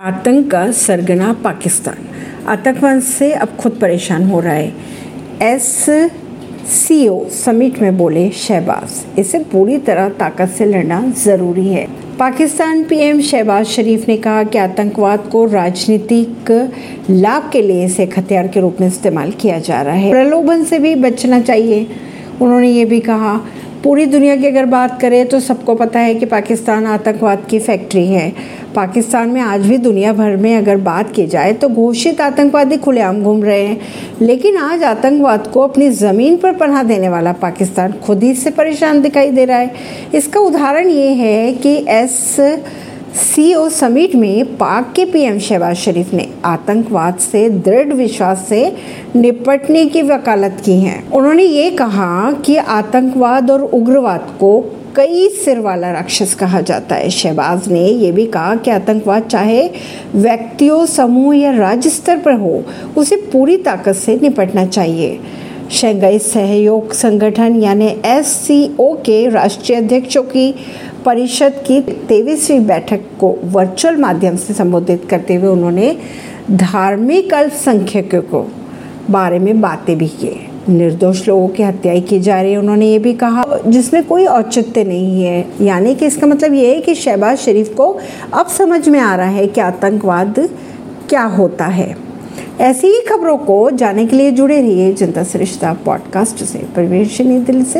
आतंक का सरगना पाकिस्तान। आतंकवाद से अब खुद परेशान हो रहा है। एस सीओ समिट में बोले शहबाज। इसे पूरी तरह ताकत से लड़ना ज़रूरी है। पाकिस्तान पीएम शहबाज शरीफ ने कहा कि आतंकवाद को राजनीतिक लाभ के लिए इसे हथियार के रूप में इस्तेमाल किया जा रहा है। प्रलोभन से भी बचना चाहिए। उन्होंने ये भी कहा पूरी दुनिया की अगर बात करें तो सबको पता है कि पाकिस्तान आतंकवाद की फैक्ट्री है। पाकिस्तान में आज भी दुनिया भर में अगर बात की जाए तो घोषित आतंकवादी खुलेआम घूम रहे हैं। लेकिन आज आतंकवाद को अपनी ज़मीन पर पनाह देने वाला पाकिस्तान खुद ही से परेशान दिखाई दे रहा है। इसका उदाहरण ये है कि एस सीओ समिट में पाक के पीएम शहबाज शरीफ ने आतंकवाद से, दृढ़ विश्वास से निपटने की वकालत की है। उन्होंने ये कहा कि आतंकवाद और उग्रवाद को कई सिर वाला राक्षस कहा जाता है। शहबाज ने यह भी कहा कि आतंकवाद चाहे व्यक्तियों, समूह या राज्य स्तर पर हो, उसे पूरी ताकत से निपटना चाहिए। शंघाई सहयोग संगठन यानी एससीओ के राष्ट्रीय अध्यक्षों की परिषद की तेईसवीं बैठक को वर्चुअल माध्यम से संबोधित करते हुए उन्होंने धार्मिक अल्पसंख्यकों को बारे में बातें भी की। निर्दोष लोगों की हत्याएँ की जा रही है, उन्होंने ये भी कहा, जिसमें कोई औचित्य नहीं है। यानी कि इसका मतलब ये है कि शहबाज शरीफ को अब समझ में आ रहा है कि आतंकवाद क्या होता है। ऐसी ही खबरों को जानने के लिए जुड़े रहिए जनता सरिश्ता पॉडकास्ट से। परवेश दिल से।